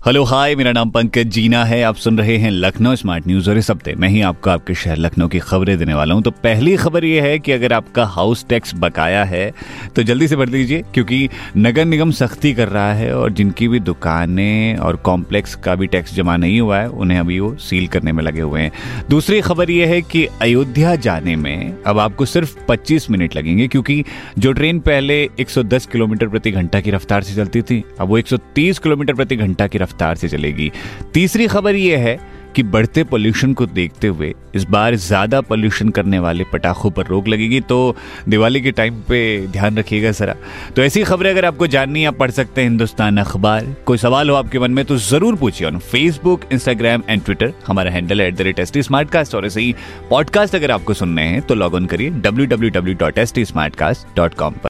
hello hi मेरा नाम पंकज जीना है। आप सुन रहे हैं लखनऊ स्मार्ट न्यूज़ और इस हफ़्ते मैं ही आपको आपके शहर लखनऊ की खबरें देने वाला हूँ। तो पहली खबर यह है कि अगर आपका हाउस टैक्स बकाया है तो जल्दी से भर दीजिए, क्योंकि नगर निगम सख्ती कर रहा है और जिनकी भी दुकानें और कॉम्प्लेक्स का भी टैक्स जमा नहीं हुआ है, उन्हें अभी वो सील करने में लगे हुए हैं। दूसरी खबर यह है कि अयोध्या जाने में अब आपको सिर्फ़ 25 मिनट लगेंगे, क्योंकि जो ट्रेन पहले 110 किलोमीटर प्रति घंटा की रफ्तार से चलती थी, अब वो 130 किलोमीटर प्रति घंटा की रफ्तार से चलेगी। तीसरी खबर यह है कि बढ़ते पोल्यूशन को देखते हुए इस बार ज़्यादा पोल्यूशन करने वाले पटाखों पर रोक लगेगी तो दिवाली के टाइम पे ध्यान रखिएगा जरा। तो ऐसी खबरें अगर आपको जाननी आप पढ़ सकते हैं हिंदुस्तान अखबार। कोई सवाल हो आपके मन में तो ज़रूर पूछिए on Facebook Instagram and Twitter हमारा handle at the rate S T smart cast और ऐसे ही पॉडकास्ट अगर आपको सुनने हैं तो लॉग ऑन करिए W W W dot S T smart cast dot com पर।